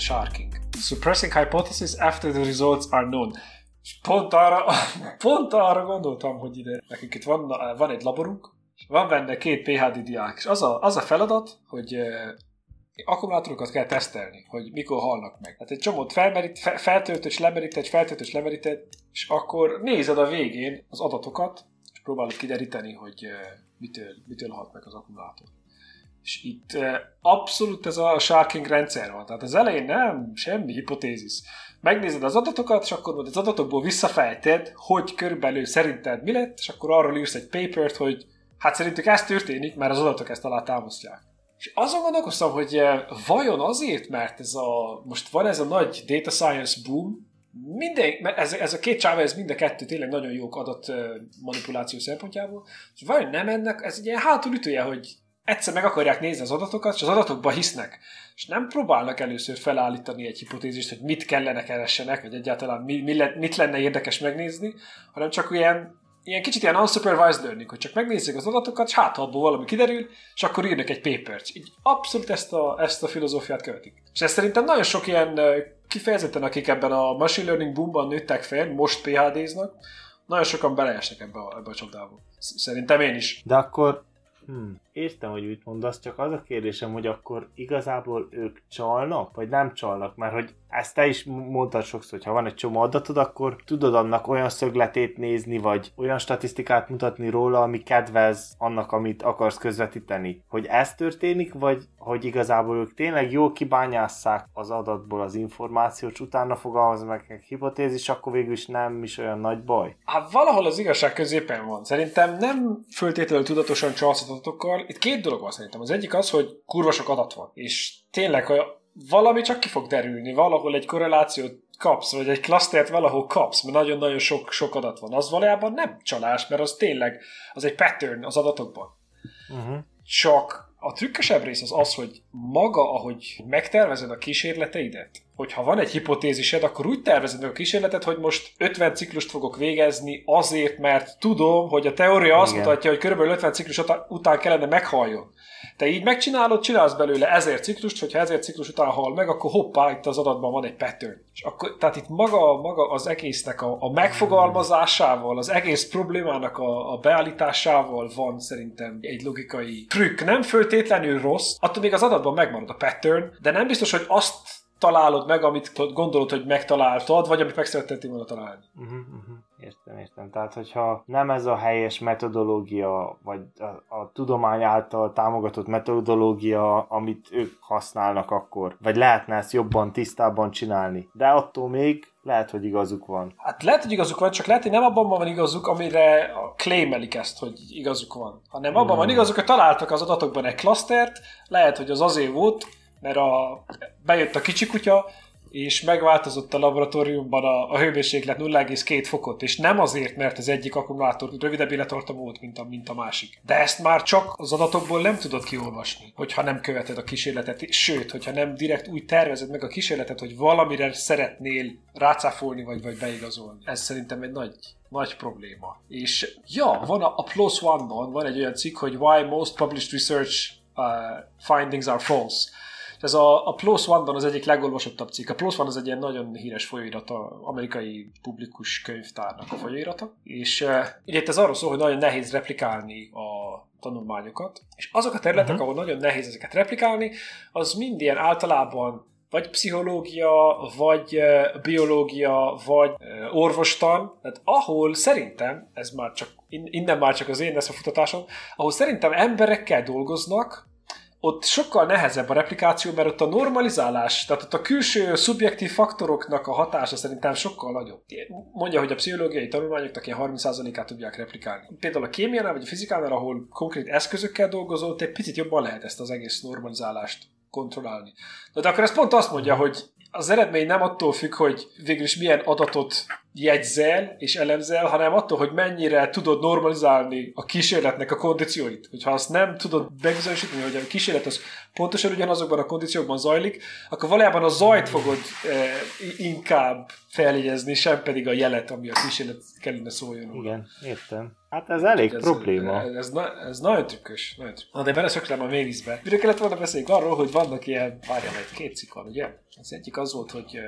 a sharking. Suppressing hypothesis after the results are known. És pont arra, pont arra gondoltam, hogy ide nekünk itt van, van egy laborunk, van benne két PHD diák, és az a, az a feladat, hogy akkumulátorokat kell tesztelni, hogy mikor halnak meg. Tehát egy csomót felmerít, fe, feltöltött, és lemerített, feltöltött, és lemerített, és akkor nézed a végén az adatokat, és próbálod kideríteni, hogy mitől, mitől halt meg az akkumulátor. És itt abszolút ez a sharking rendszer van. Tehát az elején nem, semmi hipotézis. Megnézed az adatokat, és akkor az adatokból visszafejted, hogy körülbelül szerinted mi lett, és akkor arról írsz egy papert, hogy hát szerintük ez történik, mert az adatok ezt alá támasztják. És azon gondolkoztam, hogy eh, vajon azért, mert ez a, most van ez a nagy data science boom, minden, ez, ez a két csáva, ez mind a kettő tényleg nagyon jók adat eh, manipuláció szempontjából, és vajon nem ennek, ez egy ilyen hátulütője, hogy egyszer meg akarják nézni az adatokat, és az adatokba hisznek, és nem próbálnak először felállítani egy hipotézist, hogy mit kellene keressenek, vagy egyáltalán mi, mi le, mit lenne érdekes megnézni, hanem csak ilyen ilyen kicsit ilyen unsupervised learning, hogy csak megnézzük az adatokat, és hát abból valami kiderül, és akkor írnak egy papert. Így abszolút ezt a, ezt a filozófiát követik. És ez szerintem nagyon sok ilyen kifejezetten, akik ebben a machine learning boomban nőttek fel, most PHD-znak, nagyon sokan beleesnek ebbe a, ebbe a csapdába. Szerintem én is. De akkor Hmm. Értem, hogy mit mondasz, csak az a kérdésem, hogy akkor igazából ők csalnak, vagy nem csalnak, mert hogy ezt te is mondtad sokszor, hogy ha van egy csomó adatod, akkor tudod annak olyan szögletét nézni, vagy olyan statisztikát mutatni róla, ami kedvez annak, amit akarsz közvetíteni. Hogy ez történik, vagy hogy igazából ők tényleg jól kibányásszák az adatból az információt, és utána fogalmaz meg egy hipotézis, akkor végül is nem is olyan nagy baj. Hát valahol az igazság középen van. Szerintem nem föltétlenül tudatosan csalsz adatokkal. Itt két dolog van szerintem. Az egyik az, hogy kurva sok adat van. És tényleg, ha valami csak ki fog derülni, valahol egy korrelációt kapsz, vagy egy klasztert valahol kapsz, mert nagyon-nagyon sok, sok adat van. Az valójában nem csalás, mert az tényleg, az egy pattern az adatokban. Uh-huh. Csak a trükkösebb rész az az, hogy maga, ahogy megtervezed a kísérleteidet, hogyha van egy hipotézised, akkor úgy tervezed meg a kísérletet, hogy most 50 ciklust fogok végezni azért, mert tudom, hogy a teória azt Igen. mutatja, hogy körülbelül 50 ciklus után kellene meghalljon. Te így megcsinálod, csinálsz belőle ezer ciklust, hogyha ezer ciklus után hal meg, akkor hoppá, itt az adatban van egy pattern. És akkor, tehát itt maga, maga az egésznek a, a megfogalmazásával, az egész problémának a, a beállításával van szerintem egy logikai trükk. Nem föltétlenül rossz, attól még az adatban megmarad a pattern, de nem biztos, hogy azt találod meg, amit gondolod, hogy megtaláltad, vagy amit meg szeretettél volna találni. Uh-huh, uh-huh. Értem, értem. Tehát, hogyha nem ez a helyes metodológia, vagy a, a tudomány által támogatott metodológia, amit ők használnak akkor, vagy lehetne ezt jobban, tisztában csinálni. De attól még lehet, hogy igazuk van. Hát lehet, hogy igazuk van, csak lehet, hogy nem abban van igazuk, amire claimelik ezt, hogy igazuk van. Hanem abban hmm. van igazuk, hogy találtak az adatokban egy klasztert, lehet, hogy az azért volt, mert a, bejött a kicsi kutya, és megváltozott a laboratóriumban a, a hőmérséklet 0,2 fokot, és nem azért, mert az egyik akkumulátor rövidebb élettartam volt, mint a, mint a másik. De ezt már csak az adatokból nem tudod kiolvasni, hogyha nem követed a kísérletet, sőt, hogyha nem direkt úgy tervezed meg a kísérletet, hogy valamire szeretnél rácáfolni vagy, vagy beigazolni. Ez szerintem egy nagy, nagy probléma. És ja, van a, a Plus One-ban van egy olyan cikk, hogy Why Most Published Research uh, Findings Are False ez a, a Plus One-ban az egyik legolvasottabb cikk. A Plus One az egy ilyen nagyon híres folyóirata, amerikai publikus könyvtárnak a folyóirata, és uh, itt ez arról szól, hogy nagyon nehéz replikálni a tanulmányokat, és azok a területek, uh-huh. ahol nagyon nehéz ezeket replikálni, az mind ilyen általában vagy pszichológia, vagy biológia, vagy orvostan, tehát ahol szerintem, ez már csak, innen már csak az én lesz a futatásom, ahol szerintem emberekkel dolgoznak, ott sokkal nehezebb a replikáció, mert ott a normalizálás, tehát ott a külső szubjektív faktoroknak a hatása szerintem sokkal nagyobb. Mondja, hogy a pszichológiai tanulmányoknak ilyen 30%-át tudják replikálni. Például a kémiánál vagy a fizikánál, ahol konkrét eszközökkel dolgozol, egy picit jobban lehet ezt az egész normalizálást kontrollálni. De, de akkor ez pont azt mondja, hogy az eredmény nem attól függ, hogy végül is milyen adatot jegyzel és elemzel, hanem attól, hogy mennyire tudod normalizálni a kísérletnek a kondícióit. Hogyha azt nem tudod megbizonyosítani, hogy a kísérlet az pontosan ugyanazokban a kondíciókban zajlik, akkor valójában a zajt fogod e, inkább feljegyezni, sem pedig a jelet, ami a kísérlet kellene szóljon. Igen, értem. Hát ez elég ez, probléma. Ez, ez, ez nagyon trükkös. Nagyon trükkös. Na de beleszöklem a méliszbe. Mire kellett volna beszélni arról, hogy vannak ilyen, várjál, egy két cikk van, ugye? Az egyik az volt, hogy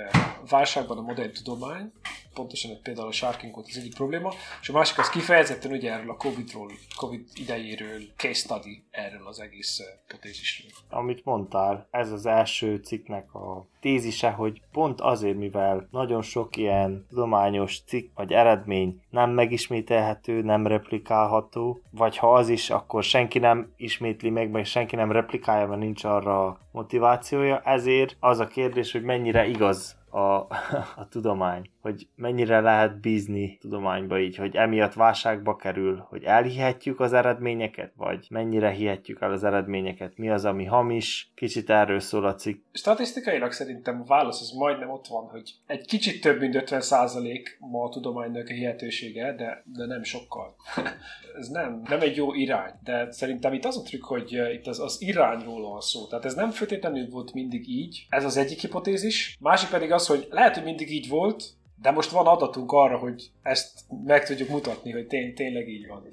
válságban a modern tudomány, pontosan például a sharking volt az egyik probléma, és a másik az kifejezetten ugye erről a Covid-ról, Covid idejéről, case study erről az egész hipotézisről. Amit mondtál, ez az első cikknek a tézise, hogy pont azért, mivel nagyon sok ilyen tudományos cikk vagy eredmény nem megismételhető, nem replikálható, vagy ha az is, akkor senki nem ismétli meg, vagy senki nem replikálja, mert nincs arra motivációja, ezért az a kérdés, hogy mennyire igaz a, a tudomány, hogy mennyire lehet bízni tudományba így, hogy emiatt válságba kerül, hogy elhihetjük az eredményeket, vagy mennyire hihetjük el az eredményeket, mi az, ami hamis, kicsit erről szól a cikk. Statisztikailag szerintem a válasz az majdnem ott van, hogy egy kicsit több mint 50% ma a tudománynak a hihetősége, de, de nem sokkal. ez nem, nem egy jó irány, de szerintem itt az a trükk, hogy itt az, az irányról van szó. Tehát ez nem feltétlenül volt mindig így, ez az egyik hipotézis, másik pedig az, hogy lehet, hogy mindig így volt, de most van adatunk arra, hogy ezt meg tudjuk mutatni, hogy tény, tényleg így van.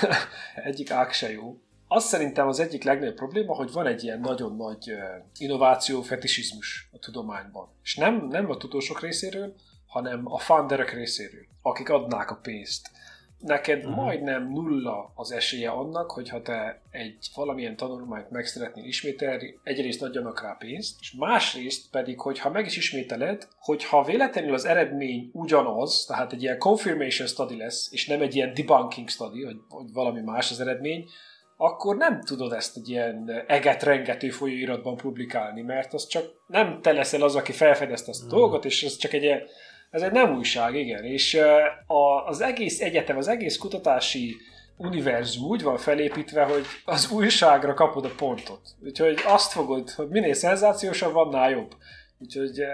egyik ág se jó. Azt szerintem az egyik legnagyobb probléma, hogy van egy ilyen nagyon nagy innováció fetisizmus a tudományban. És nem, nem a tudósok részéről, hanem a funderek részéről, akik adnák a pénzt neked uh-huh. majdnem nulla az esélye annak, hogyha te egy valamilyen tanulmányt meg szeretnél ismételni, egyrészt adjanak rá pénzt, és másrészt pedig, hogyha meg is ismételed, hogyha véletlenül az eredmény ugyanaz, tehát egy ilyen confirmation study lesz, és nem egy ilyen debunking study, hogy, hogy valami más az eredmény, akkor nem tudod ezt egy ilyen eget-rengető folyóiratban publikálni, mert az csak nem te leszel az, aki felfedezte azt a uh-huh. dolgot, és ez csak egy ilyen ez egy nem újság, igen. És az egész egyetem, az egész kutatási univerzum úgy van felépítve, hogy az újságra kapod a pontot. Úgyhogy azt fogod, hogy minél szenzációsabb, annál jobb. Úgyhogy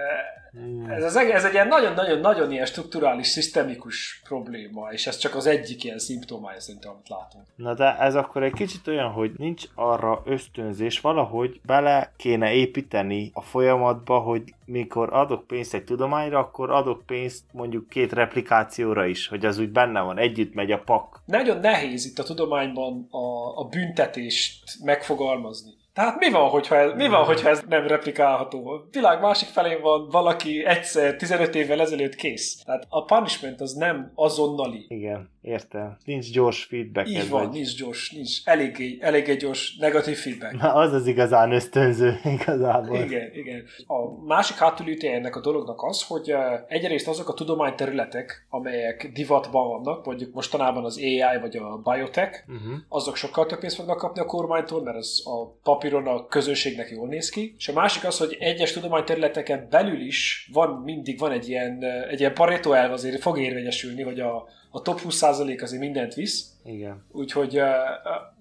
hmm. ez, az, ez egy ilyen nagyon-nagyon-nagyon ilyen strukturális, szisztemikus probléma, és ez csak az egyik ilyen szimptomája szerintem, amit látunk. Na de ez akkor egy kicsit olyan, hogy nincs arra ösztönzés, valahogy bele kéne építeni a folyamatba, hogy mikor adok pénzt egy tudományra, akkor adok pénzt mondjuk két replikációra is, hogy az úgy benne van, együtt megy a pak. Nagyon nehéz itt a tudományban a, a büntetést megfogalmazni. Tehát mi van, hogyha ez, mi van, hogyha ez nem replikálható? A világ másik felén van valaki egyszer, 15 évvel ezelőtt kész. Tehát a punishment az nem azonnali. Igen, értem. Nincs gyors feedback. Így van, vagy... nincs gyors, nincs eléggé, eléggé gyors negatív feedback. Na, az az igazán ösztönző igazából. Igen, igen. A másik hátulütője ennek a dolognak az, hogy egyrészt azok a tudományterületek, amelyek divatban vannak, mondjuk mostanában az AI vagy a biotech, uh-huh. azok sokkal több pénzt fognak kapni a kormánytól, mert ez a pap papíron a közönségnek jól néz ki, és a másik az, hogy egyes tudományterületeken belül is van mindig van egy ilyen, egy ilyen pareto elv azért fog érvényesülni, hogy a, a top 20% azért mindent visz. Igen. Úgyhogy uh,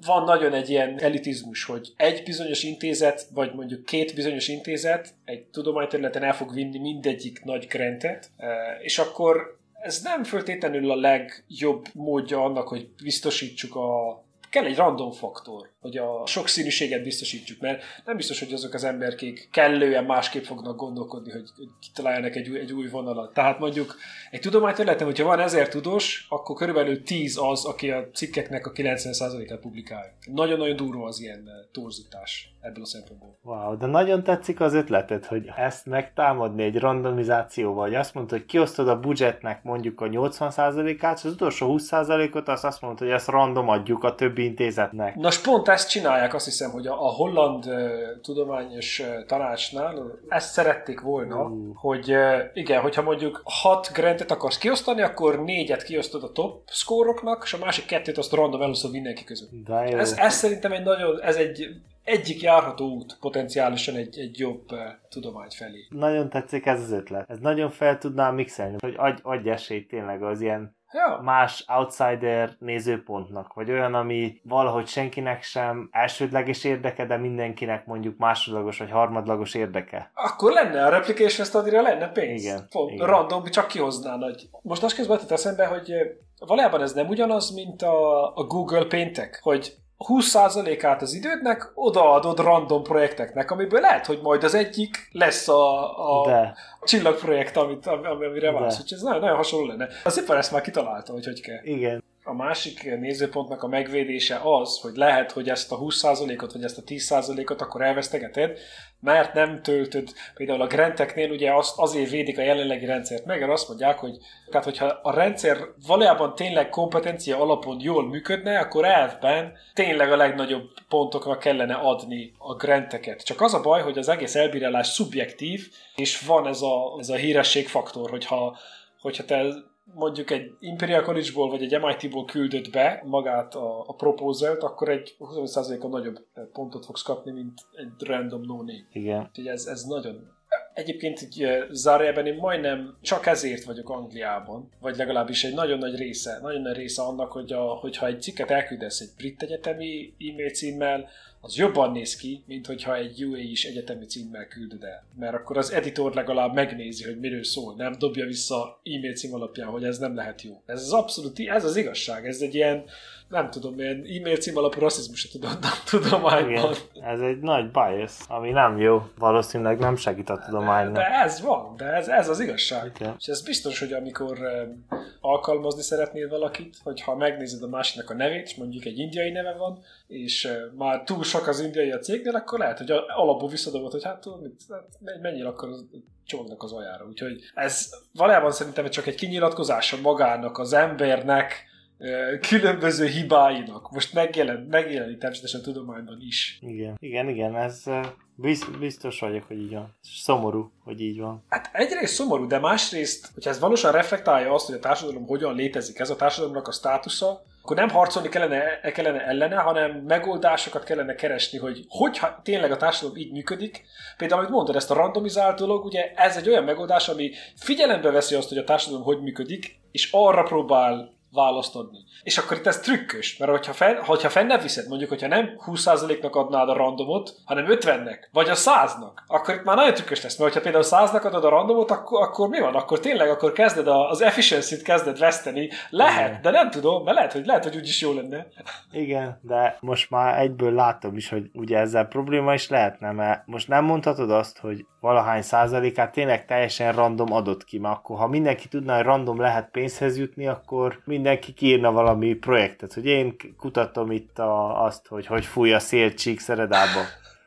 van nagyon egy ilyen elitizmus, hogy egy bizonyos intézet, vagy mondjuk két bizonyos intézet egy tudományterületen el fog vinni mindegyik nagy grantet, uh, és akkor ez nem föltétlenül a legjobb módja annak, hogy biztosítsuk a kell egy random faktor, hogy a sokszínűséget biztosítsuk, mert nem biztos, hogy azok az emberkék kellően másképp fognak gondolkodni, hogy, kitaláljanak egy, egy új vonalat. Tehát mondjuk egy tudományterületen, hogyha van ezer tudós, akkor körülbelül 10 az, aki a cikkeknek a 90%-át publikálja. Nagyon-nagyon durva az ilyen eh, torzítás ebből a szempontból. Wow, de nagyon tetszik az ötleted, hogy ezt megtámadni egy randomizációval, hogy azt mondod, hogy kiosztod a budgetnek mondjuk a 80%-át, és az utolsó 20%-ot azt azt mondod, hogy ezt random adjuk a többi intézetnek. Na, pont ezt csinálják, azt hiszem, hogy a, a holland uh, tudományos uh, tanácsnál ezt szerették volna, uh. hogy uh, igen, hogyha mondjuk hat grantet akarsz kiosztani, akkor négyet kiosztod a top szkóroknak, és a másik kettőt azt random elosztod mindenki között. Ez, ez szerintem egy nagyon, ez egy egyik járható út potenciálisan egy, egy jobb uh, tudomány felé. Nagyon tetszik ez az ötlet. Ez nagyon fel tudnám mixelni, hogy adj, adj esélyt tényleg az ilyen ja. más outsider nézőpontnak, vagy olyan, ami valahogy senkinek sem elsődleges érdeke, de mindenkinek mondjuk másodlagos vagy harmadlagos érdeke. Akkor lenne a replication study lenne pénz. Igen. Pont, igen. Random, csak kihozná nagy. Most azt közben eszembe, hogy valójában ez nem ugyanaz, mint a, a Google Paintek, hogy 20%-át az idődnek odaadod random projekteknek, amiből lehet, hogy majd az egyik lesz a, a De. csillagprojekt, amit, amire vársz. Úgyhogy ez nagyon, nagyon hasonló lenne. Az ipar ezt már kitalálta, hogy hogy kell. Igen. a másik nézőpontnak a megvédése az, hogy lehet, hogy ezt a 20%-ot vagy ezt a 10%-ot akkor elvesztegeted, mert nem töltöd, például a grenteknél ugye azt azért védik a jelenlegi rendszert meg, mert azt mondják, hogy tehát hogyha a rendszer valójában tényleg kompetencia alapon jól működne, akkor elvben tényleg a legnagyobb pontokra kellene adni a grenteket. Csak az a baj, hogy az egész elbírálás szubjektív, és van ez a, ez a hírességfaktor, hogyha, hogyha te mondjuk egy Imperial College-ból vagy egy MIT-ból küldött be magát a, a proposal akkor egy 25%-a nagyobb pontot fogsz kapni, mint egy random no name. Igen. Úgyhogy ez, ez nagyon... Egyébként így zárójelben én majdnem csak ezért vagyok Angliában, vagy legalábbis egy nagyon nagy része, nagyon nagy része annak, hogy a, hogyha egy cikket elküldesz egy brit egyetemi e-mail címmel, az jobban néz ki, mint hogyha egy UA is egyetemi címmel küldöd el. Mert akkor az editor legalább megnézi, hogy miről szól, nem dobja vissza e-mail cím alapján, hogy ez nem lehet jó. Ez az abszolút, ez az igazság, ez egy ilyen, nem tudom, ilyen e-mail cím alapú rasszizmus a tudományban. Igen, ez egy nagy bias, ami nem jó, valószínűleg nem segít a tudománynak. De ez van, de ez, ez az igazság. Igen. És ez biztos, hogy amikor um, alkalmazni szeretnél valakit, hogyha megnézed a másiknak a nevét, és mondjuk egy indiai neve van, és uh, már túl sok az indiai a cégnél, akkor lehet, hogy alapú visszadobod, hogy hát mit, hát menjél akkor az csomagnak az ajára. Úgyhogy ez valójában szerintem csak egy kinyilatkozása magának, az embernek, különböző hibáinak. Most megjelen, megjelenik természetesen tudományban is. Igen, igen, igen, ez biztos vagyok, hogy így van. Szomorú, hogy így van. Hát egyrészt szomorú, de másrészt, hogyha ez valósan reflektálja azt, hogy a társadalom hogyan létezik, ez a társadalomnak a státusza, akkor nem harcolni kellene, kellene ellene, hanem megoldásokat kellene keresni, hogy hogyha tényleg a társadalom így működik. Például, amit mondtad, ezt a randomizált dolog, ugye ez egy olyan megoldás, ami figyelembe veszi azt, hogy a társadalom hogy működik, és arra próbál választ adni. És akkor itt ez trükkös, mert hogyha, fenn, hogyha fennebb viszed, mondjuk, hogyha nem 20%-nak adnád a randomot, hanem 50-nek, vagy a 100-nak, akkor itt már nagyon trükkös lesz, mert hogyha például 100-nak adod a randomot, akkor, akkor mi van? Akkor tényleg akkor kezded a, az efficiency-t kezded veszteni. Lehet, Igen. de nem tudom, mert lehet, hogy, lehet, hogy úgyis jó lenne. Igen, de most már egyből látom is, hogy ugye ezzel probléma is lehetne, mert most nem mondhatod azt, hogy valahány százalékát tényleg teljesen random adott ki, mert akkor ha mindenki tudná, hogy random lehet pénzhez jutni, akkor mindenki kiírna valami projektet, hogy én kutatom itt a, azt, hogy hogy fúj a szél Csíkszeredába.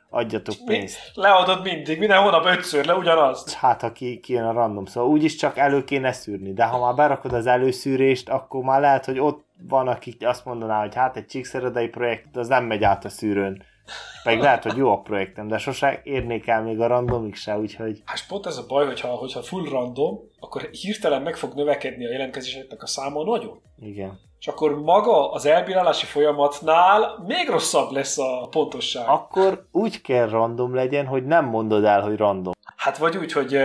Adjatok pénzt. Leadod mindig, minden hónap ötször le ugyanazt. Hát, ha ki, ki jön a random, szóval úgyis csak elő kéne szűrni, de ha már berakod az előszűrést, akkor már lehet, hogy ott van, aki azt mondaná, hogy hát egy csíkszeredai projekt, az nem megy át a szűrőn. Meg lehet, hogy jó a projektem, de sose érnék el még a randomig se, úgyhogy... Hát pont ez a baj, hogyha, hogyha full random, akkor hirtelen meg fog növekedni a jelentkezéseknek a száma nagyon. Igen. És akkor maga az elbírálási folyamatnál még rosszabb lesz a pontosság. Akkor úgy kell random legyen, hogy nem mondod el, hogy random. Hát vagy úgy, hogy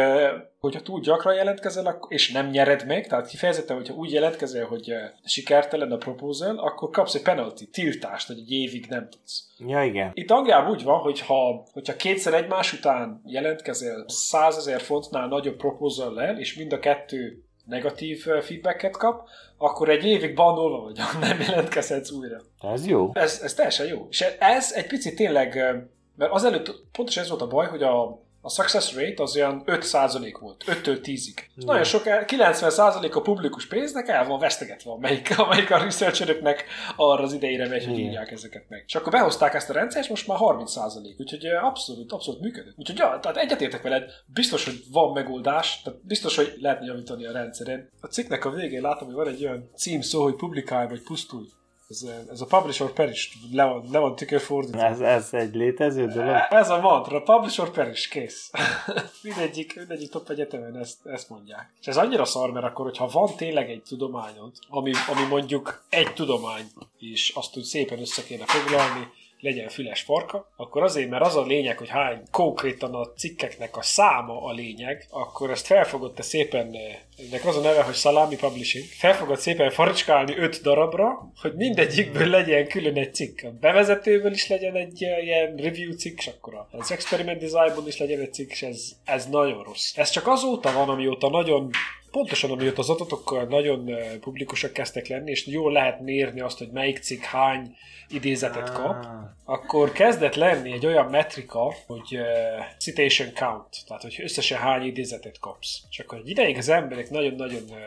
hogyha túl gyakran jelentkezel, és nem nyered meg, tehát kifejezetten, hogyha úgy jelentkezel, hogy sikertelen a proposal, akkor kapsz egy penalty, tiltást, hogy egy évig nem tudsz. Ja, igen. Itt Angliában úgy van, hogy ha, hogyha kétszer egymás után jelentkezel 100 ezer fontnál nagyobb proposal és mind a kettő negatív feedbacket kap, akkor egy évig banolva vagy, nem jelentkezhetsz újra. Ez jó. Ez, ez teljesen jó. És ez egy picit tényleg, mert azelőtt pontosan ez volt a baj, hogy a, a success rate az olyan 5% volt, 5-től 10-ig. Mm. Nagyon sok, 90% a publikus pénznek el van vesztegetve, amelyik, amelyik a researcheröknek arra az idejére megy, hogy írják ezeket meg. És akkor behozták ezt a rendszert, és most már 30%, úgyhogy abszolút, abszolút működött. Úgyhogy ja, tehát egyetértek veled, biztos, hogy van megoldás, tehát biztos, hogy lehetne javítani a rendszeren. A cikknek a végén látom, hogy van egy olyan címszó, hogy publikálj vagy pusztulj. Ez, ez a publish or perish, le van, le van tükörfordítva. Ez, ez egy létező dolog? Ez a mantra, publish or perish, kész. mindegyik, mindegyik top egyetemen ezt, ezt mondják. És ez annyira szar, mert akkor, hogyha van tényleg egy tudományod, ami, ami mondjuk egy tudomány, és azt úgy szépen össze kéne foglalni, legyen füles farka, akkor azért, mert az a lényeg, hogy hány konkrétan a cikkeknek a száma a lényeg, akkor ezt felfogott te szépen, ennek az a neve, hogy Salami Publishing, felfogott szépen faricskálni öt darabra, hogy mindegyikből legyen külön egy cikk. A bevezetőből is legyen egy ilyen review cikk, és akkor az experiment designból is legyen egy cikk, és ez, ez nagyon rossz. Ez csak azóta van, amióta nagyon Pontosan, amióta az adatok nagyon publikusak kezdtek lenni, és jól lehet mérni azt, hogy melyik cikk hány idézetet kap, ah. akkor kezdett lenni egy olyan metrika, hogy uh, citation count, tehát hogy összesen hány idézetet kapsz. És akkor egy ideig az emberek nagyon-nagyon uh,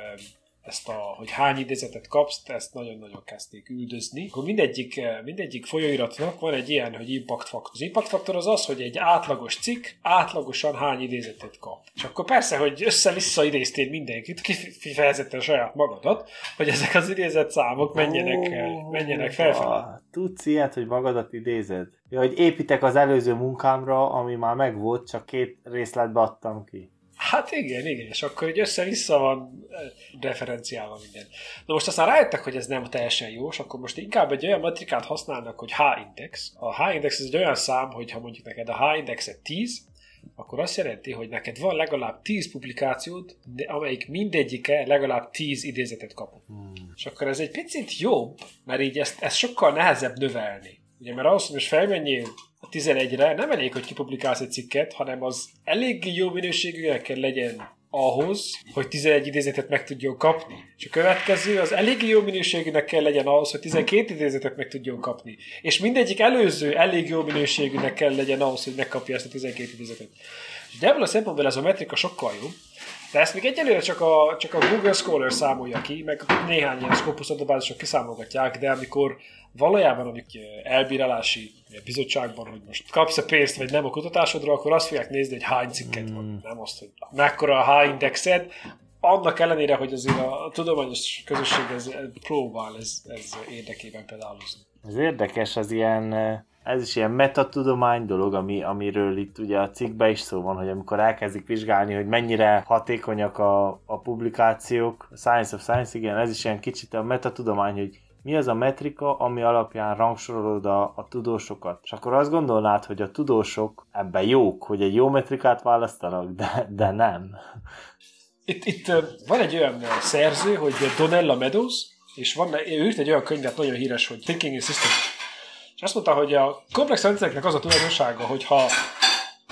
ezt a, hogy hány idézetet kapsz, ezt nagyon-nagyon kezdték üldözni. Akkor mindegyik, eh, mindegyik folyóiratnak van egy ilyen, hogy impact factor. Az impact factor az az, hogy egy átlagos cikk átlagosan hány idézetet kap. És akkor persze, hogy össze-vissza idéztél mindenkit, kifejezetten saját magadat, hogy ezek az idézet számok menjenek, oh, menjenek felfelé. Tudsz ilyet, hogy magadat idézed? Ja, hogy építek az előző munkámra, ami már megvolt, csak két részletbe adtam ki. Hát igen, igen, és akkor így össze-vissza van referenciálva minden. Na most aztán rájöttek, hogy ez nem teljesen jó, és akkor most inkább egy olyan metrikát használnak, hogy H-index. A H-index ez egy olyan szám, hogy ha mondjuk neked a H-indexet 10, akkor azt jelenti, hogy neked van legalább 10 publikációd, de amelyik mindegyike legalább 10 idézetet kapott. Hmm. És akkor ez egy picit jobb, mert így ezt, ezt sokkal nehezebb növelni. Ugye, mert ahhoz, hogy most felmenjél a 11-re, nem elég, hogy kipublikálsz egy cikket, hanem az elég jó minőségűnek kell legyen ahhoz, hogy 11 idézetet meg tudjon kapni. És a következő az elég jó minőségűnek kell legyen ahhoz, hogy 12 idézetet meg tudjon kapni. És mindegyik előző elég jó minőségűnek kell legyen ahhoz, hogy megkapja ezt a 12 idézetet. És ebből a szempontból ez a metrika sokkal jobb, de ezt még egyelőre csak a, csak a Google Scholar számolja ki, meg néhány ilyen Scopus adatbázisok kiszámolgatják, de amikor valójában, amik elbírálási bizottságban, hogy most kapsz a pénzt, vagy nem a kutatásodra, akkor azt fogják nézni, hogy hány cikket van, hmm. nem azt, hogy mekkora a H-indexed, annak ellenére, hogy azért a, a tudományos közösség ez, próbál ez, ez érdekében pedálozni. Ez érdekes, az ilyen, ez is ilyen metatudomány dolog, ami, amiről itt ugye a cikkben is szó van, hogy amikor elkezdik vizsgálni, hogy mennyire hatékonyak a, a publikációk, a Science of Science, igen, ez is ilyen kicsit a metatudomány, hogy mi az a metrika, ami alapján rangsorolod a, a tudósokat. És akkor azt gondolnád, hogy a tudósok ebben jók, hogy egy jó metrikát választanak, de, de nem. Itt, itt van egy olyan szerző, hogy Donella Meadows, és van, ő írt egy olyan könyvet, nagyon híres, hogy Thinking in Systems. És azt mondta, hogy a komplex rendszereknek az a tulajdonsága, hogyha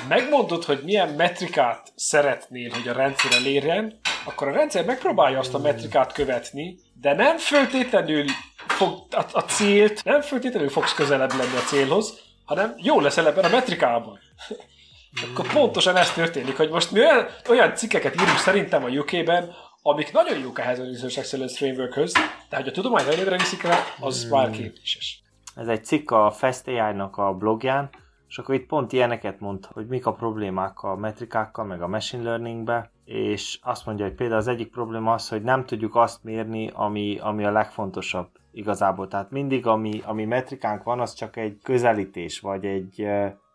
megmondod, hogy milyen metrikát szeretnél, hogy a rendszer elérjen, akkor a rendszer megpróbálja azt a metrikát követni, de nem föltétlenül fog a, a célt, nem föltétlenül fogsz közelebb lenni a célhoz, hanem jó leszel ebben a metrikában. Akkor pontosan ez történik, hogy most mi olyan, olyan cikkeket írunk szerintem a UK-ben, amik nagyon jók ehhez a Research Excellence Frameworkhöz, de hogy a tudomány előre viszik rá, az hmm. már kérdéses. Ez egy cikk a Fast AI-nak a blogján, és akkor itt pont ilyeneket mond, hogy mik a problémák a metrikákkal, meg a machine learningbe, és azt mondja, hogy például az egyik probléma az, hogy nem tudjuk azt mérni, ami, ami a legfontosabb igazából. Tehát mindig, ami, ami metrikánk van, az csak egy közelítés, vagy egy,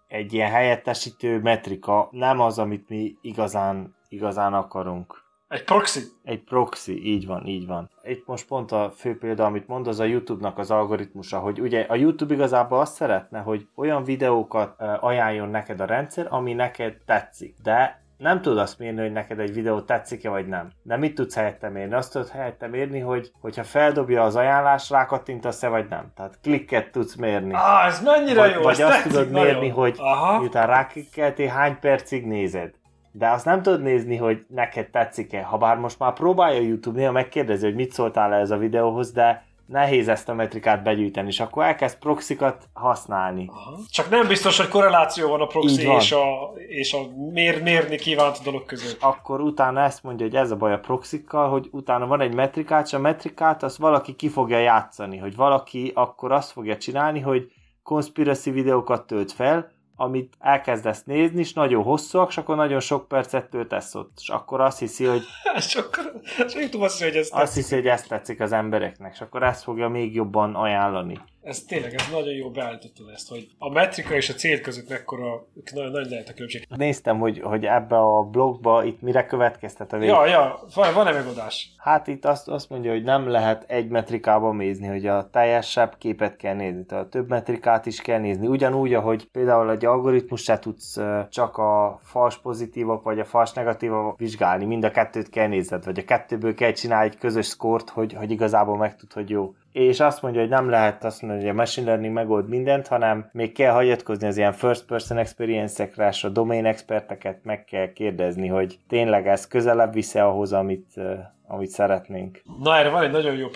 egy ilyen helyettesítő metrika, nem az, amit mi igazán, igazán akarunk. Egy proxy. Egy proxy, így van, így van. Itt most pont a fő példa, amit mond, az a YouTube-nak az algoritmusa, hogy ugye a YouTube igazából azt szeretne, hogy olyan videókat ajánljon neked a rendszer, ami neked tetszik. De nem tudod azt mérni, hogy neked egy videó tetszik-e vagy nem. De mit tudsz helyette mérni? Azt tudod helyette mérni, hogy hogyha feldobja az ajánlás, rákattintasz-e vagy nem. Tehát klikket tudsz mérni. Ah, ez mennyire vagy, jó, Vagy azt tudod mérni, hogy Aha. miután ráklikkeltél, hány percig nézed. De azt nem tudod nézni, hogy neked tetszik-e. Ha bár most már próbálja YouTube, néha megkérdezi, hogy mit szóltál ez a videóhoz, de nehéz ezt a metrikát begyűjteni, és akkor elkezd proxikat használni. Aha. Csak nem biztos, hogy korreláció van a proxy van. és a, és a mér, mérni kívánt dolog között. Akkor utána ezt mondja, hogy ez a baj a proxikkal, hogy utána van egy metrikát, és a metrikát azt valaki ki fogja játszani, hogy valaki akkor azt fogja csinálni, hogy conspiracy videókat tölt fel, amit elkezdesz nézni, és nagyon hosszúak, és akkor nagyon sok percet töltesz ott. És akkor azt hiszi, hogy... és akkor, és azt hiszi, hogy ez Azt hiszi, hogy ezt tetszik az embereknek, és akkor ezt fogja még jobban ajánlani ez tényleg, ez nagyon jó beállítottad ezt, hogy a metrika és a cél között mekkora, nagyon nagy lehet a különbség. Néztem, hogy, hogy ebbe a blogba itt mire következtet a vég. Ja, ja, van, van-e megoldás? Hát itt azt, azt mondja, hogy nem lehet egy metrikában nézni, hogy a teljesebb képet kell nézni, tehát a több metrikát is kell nézni. Ugyanúgy, ahogy például egy algoritmus se tudsz csak a fals pozitívak vagy a fals negatívak vizsgálni, mind a kettőt kell nézned, vagy a kettőből kell csinálni egy közös szkort, hogy, hogy igazából megtud, hogy jó és azt mondja, hogy nem lehet azt mondani, hogy a machine learning megold mindent, hanem még kell hagyatkozni az ilyen first person experience-ekre, és a domain experteket meg kell kérdezni, hogy tényleg ez közelebb visze ahhoz, amit, amit szeretnénk. Na erre van egy nagyon jó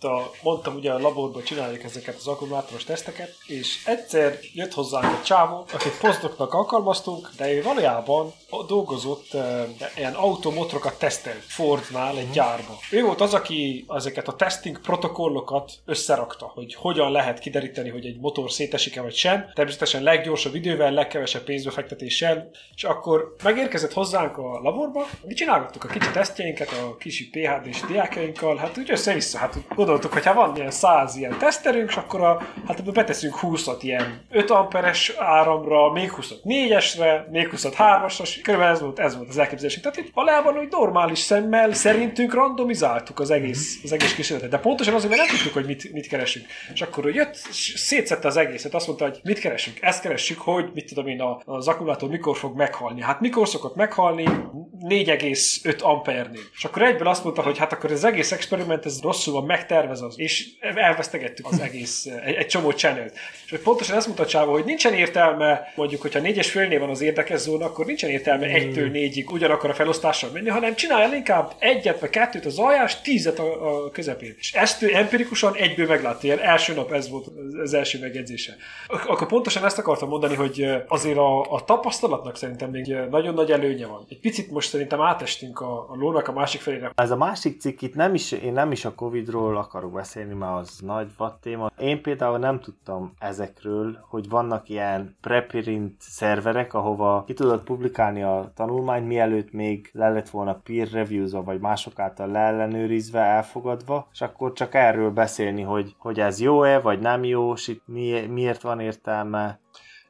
példám. A, mondtam ugye a laborban csináljuk ezeket az akkumulátoros teszteket, és egyszer jött hozzánk egy csávó, akit posztoknak alkalmaztunk, de ő valójában dolgozott e, ilyen automotrokat tesztelt Fordnál egy gyárba. Ő volt az, aki ezeket a testing protokollokat összerakta, hogy hogyan lehet kideríteni, hogy egy motor szétesik-e vagy sem. Természetesen leggyorsabb idővel, legkevesebb pénzbefektetéssel, és akkor megérkezett hozzánk a laborba, mi csinálgattuk a kicsi tesztjeinket a kisi PHD-s diákjainkkal, hát úgy össze-vissza, hát gondoltuk, hogy ha van ilyen száz ilyen teszterünk, és akkor a, hát ebből beteszünk 20 ilyen 5 amperes áramra, még 20 4-esre, még 20 3-asra, körülbelül ez volt, ez volt az elképzelésünk. Tehát itt valójában hogy normális szemmel szerintünk randomizáltuk az egész, az egész kísérletet. De pontosan azért, mert nem tudtuk, hogy mit, mit keresünk. És akkor hogy jött, szétszette az egészet, azt mondta, hogy mit keresünk. Ezt keressük, hogy mit tudom én, az akkumulátor mikor fog meghalni. Hát mikor szokott meghalni? 4,5 ampernél. És akkor egyből azt mondta, hogy hát akkor az egész experiment ez rosszul van megtervezve, és elvesztegettük az egész, egy, egy csomó channel És hogy pontosan ezt Csávó, hogy nincsen értelme, mondjuk, hogyha négyes félnél van az érdekes zóna, akkor nincsen értelme mm. egytől négyig ugyanakkor a felosztással menni, hanem csinálj inkább egyet vagy kettőt az aljás, tízet a, a közepén. És ezt ő empirikusan egyből meglátta, ilyen első nap ez volt az első megjegyzése. Akkor pontosan ezt akartam mondani, hogy azért a, a tapasztalatnak szerintem még nagyon nagy előnye van. Egy picit most szerintem átestünk a, a lónak a másik felére. Ez a másik cikk itt nem is, én nem is a Covid-ról akarok beszélni, mert az nagy vad téma. Én például nem tudtam ezekről, hogy vannak ilyen preprint szerverek, ahova ki tudod publikálni a tanulmányt, mielőtt még le lett volna peer reviews vagy mások által leellenőrizve, elfogadva, és akkor csak erről beszélni, hogy, hogy ez jó-e, vagy nem jó, és itt mi, miért van értelme.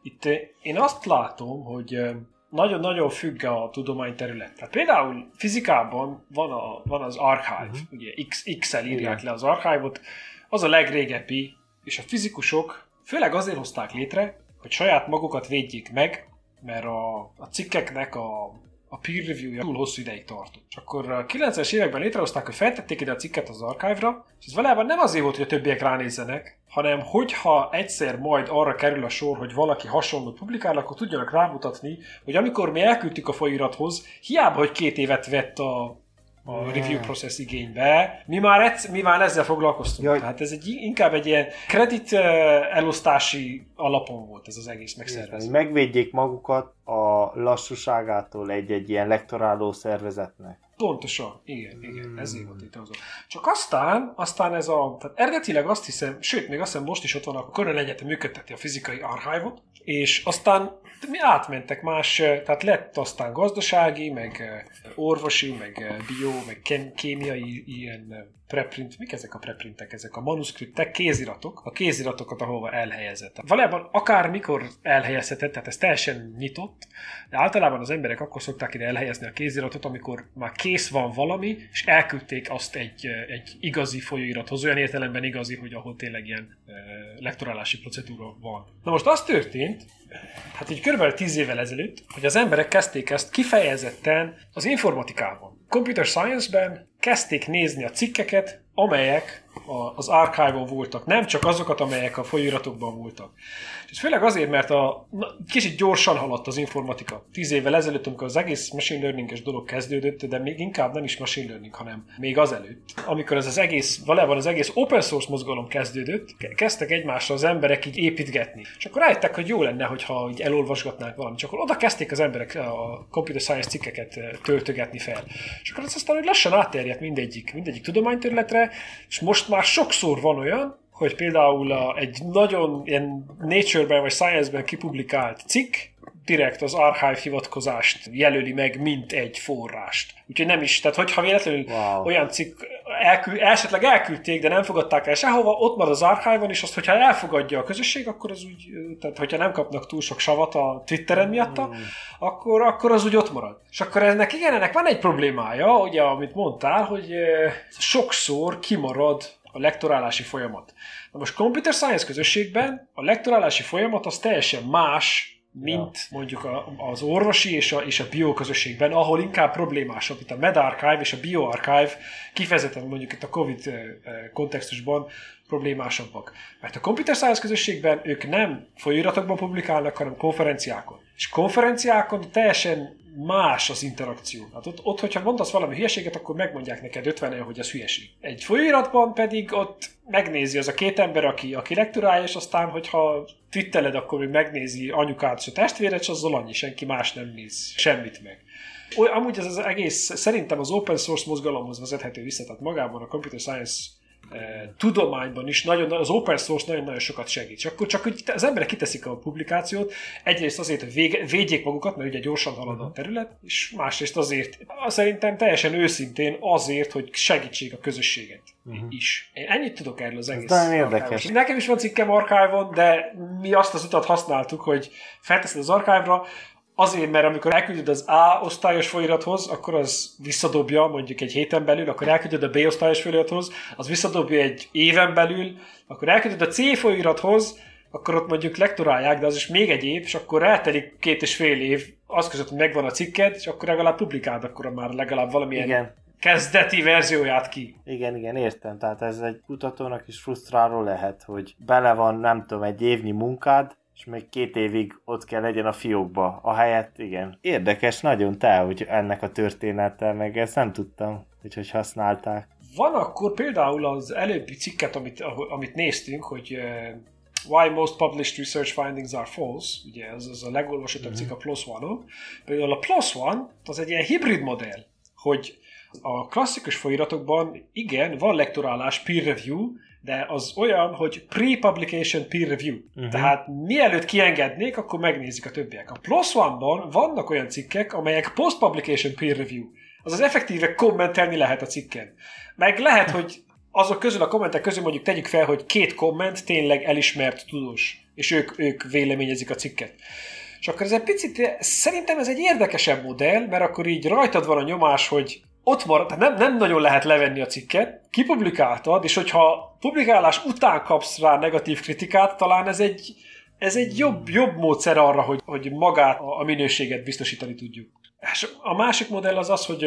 Itt én azt látom, hogy nagyon-nagyon függ a tudományterület. Tehát például fizikában van, a, van az archive, uh-huh. ugye X, X-el írják Igen. le az archívot, az a legrégebbi, és a fizikusok főleg azért hozták létre, hogy saját magukat védjék meg, mert a, a cikkeknek a a peer review túl hosszú ideig tartott. És akkor a 90-es években létrehozták, hogy feltették ide a cikket az archive-ra, és ez valójában nem azért volt, hogy a többiek ránézzenek, hanem hogyha egyszer majd arra kerül a sor, hogy valaki hasonlót publikál, akkor tudjanak rámutatni, hogy amikor mi elküldtük a folyirathoz, hiába, hogy két évet vett a, a review process igénybe. Mi már, egyszer, mi már ezzel foglalkoztunk. Jaj. Tehát ez egy, inkább egy ilyen kredit elosztási alapon volt ez az egész megszervezve. Megvédjék magukat a lassúságától egy-egy ilyen lektoráló szervezetnek. Pontosan, igen, igen, hmm. ezért volt itt az. Csak aztán, aztán ez a, tehát eredetileg azt hiszem, sőt, még azt hiszem most is ott van, a Cornell Egyetem működteti a fizikai archívot, és aztán mi átmentek más, tehát lett aztán gazdasági, meg orvosi, meg bio, meg kémiai ilyen preprint, mik ezek a preprintek, ezek a manuskriptek, kéziratok, a kéziratokat ahova elhelyezett. Valójában akár mikor elhelyezhetett, tehát ez teljesen nyitott, de általában az emberek akkor szokták ide elhelyezni a kéziratot, amikor már kész van valami, és elküldték azt egy, egy igazi folyóirathoz, olyan értelemben igazi, hogy ahol tényleg ilyen e, lektorálási procedúra van. Na most az történt, hát így körülbelül tíz évvel ezelőtt, hogy az emberek kezdték ezt kifejezetten az informatikában. Computer Science-ben kezdték nézni a cikkeket, amelyek az archive voltak, nem csak azokat, amelyek a folyóiratokban voltak. És főleg azért, mert a, na, kicsit gyorsan haladt az informatika. Tíz évvel ezelőtt, amikor az egész machine learning dolog kezdődött, de még inkább nem is machine learning, hanem még azelőtt. Amikor ez az egész, valójában az egész open source mozgalom kezdődött, kezdtek egymásra az emberek így építgetni. És akkor rájöttek, hogy jó lenne, hogyha így elolvasgatnánk valamit. Csak akkor oda kezdték az emberek a computer science cikkeket töltögetni fel. És akkor ez aztán hogy lassan átterjedt mindegyik, mindegyik tudományterületre, és most már sokszor van olyan, hogy például egy nagyon ilyen Nature-ben vagy Science-ben kipublikált cikk direkt az archive hivatkozást jelöli meg, mint egy forrást. Úgyhogy nem is, tehát hogyha véletlenül wow. olyan cikk elküld, esetleg elküldték, de nem fogadták el sehova, ott marad az archive és azt, hogyha elfogadja a közösség, akkor az úgy, tehát hogyha nem kapnak túl sok savat a Twitteren miatta, mm. akkor, akkor az úgy ott marad. És akkor ennek, igen, ennek van egy problémája, ugye, amit mondtál, hogy sokszor kimarad a lektorálási folyamat. Na most computer science közösségben a lektorálási folyamat az teljesen más, mint ja. mondjuk a, az orvosi és a, és a bioközösségben, ahol inkább problémásabb, itt a MedArchive és a BioArchive kifejezetten mondjuk itt a COVID kontextusban problémásabbak. Mert a Computer Science közösségben ők nem folyóiratokban publikálnak, hanem konferenciákon. És konferenciákon teljesen más az interakció. Hát ott, ott, hogyha mondasz valami hülyeséget, akkor megmondják neked 50 hogy ez hülyeség. Egy folyóiratban pedig ott megnézi az a két ember, aki, aki lektorálja, és aztán, hogyha twitteled, akkor még megnézi anyukát a testvéret, és azzal annyi, senki más nem néz semmit meg. Amúgy ez az egész szerintem az open source mozgalomhoz vezethető vissza, tehát magában a computer science tudományban is nagyon, az open source nagyon-nagyon sokat segít. Csak akkor csak hogy az emberek kiteszik a publikációt, egyrészt azért, hogy vége, védjék magukat, mert ugye gyorsan halad a mhm. terület, és másrészt azért, szerintem teljesen őszintén azért, hogy segítsék a közösséget uh-huh. is. Én ennyit tudok erről az egész. nagyon érdekes. Nekem is van cikkem archívon, de mi azt az utat használtuk, hogy felteszed az archívra, Azért, mert amikor elküldöd az A osztályos folyirathoz, akkor az visszadobja mondjuk egy héten belül, akkor elküldöd a B osztályos folyirathoz, az visszadobja egy éven belül, akkor elküldöd a C folyirathoz, akkor ott mondjuk lektorálják, de az is még egy év, és akkor eltelik két és fél év, az között, hogy megvan a cikked, és akkor legalább publikáld, akkor már legalább valamilyen igen. kezdeti verzióját ki. Igen, igen, értem. Tehát ez egy kutatónak is frusztráló lehet, hogy bele van, nem tudom, egy évnyi munkád, és még két évig ott kell legyen a fiókba. A helyet, igen. Érdekes nagyon te, hogy ennek a története, meg ezt nem tudtam, hogy hogy használták. Van akkor például az előbbi cikket, amit, amit néztünk, hogy uh, Why most published research findings are false, ugye ez az a legolvasottabb mm-hmm. cikk a PLOS ONE-on. Például a PLOS ONE az egy ilyen hibrid modell, hogy a klasszikus folyiratokban igen, van lektorálás, peer review, de az olyan, hogy pre-publication peer review. Uh-huh. Tehát mielőtt kiengednék, akkor megnézik a többiek. A Plus One-ban vannak olyan cikkek, amelyek post-publication peer review. Azaz effektíve kommentelni lehet a cikken. Meg lehet, hogy azok közül a kommentek közül mondjuk tegyük fel, hogy két komment tényleg elismert tudós, és ők, ők véleményezik a cikket. És akkor ez egy picit, szerintem ez egy érdekesebb modell, mert akkor így rajtad van a nyomás, hogy ott marad, tehát nem, nem nagyon lehet levenni a cikket, kipublikáltad, és hogyha publikálás után kapsz rá negatív kritikát, talán ez egy, ez egy jobb, jobb módszer arra, hogy, hogy magát a minőséget biztosítani tudjuk. És a másik modell az az, hogy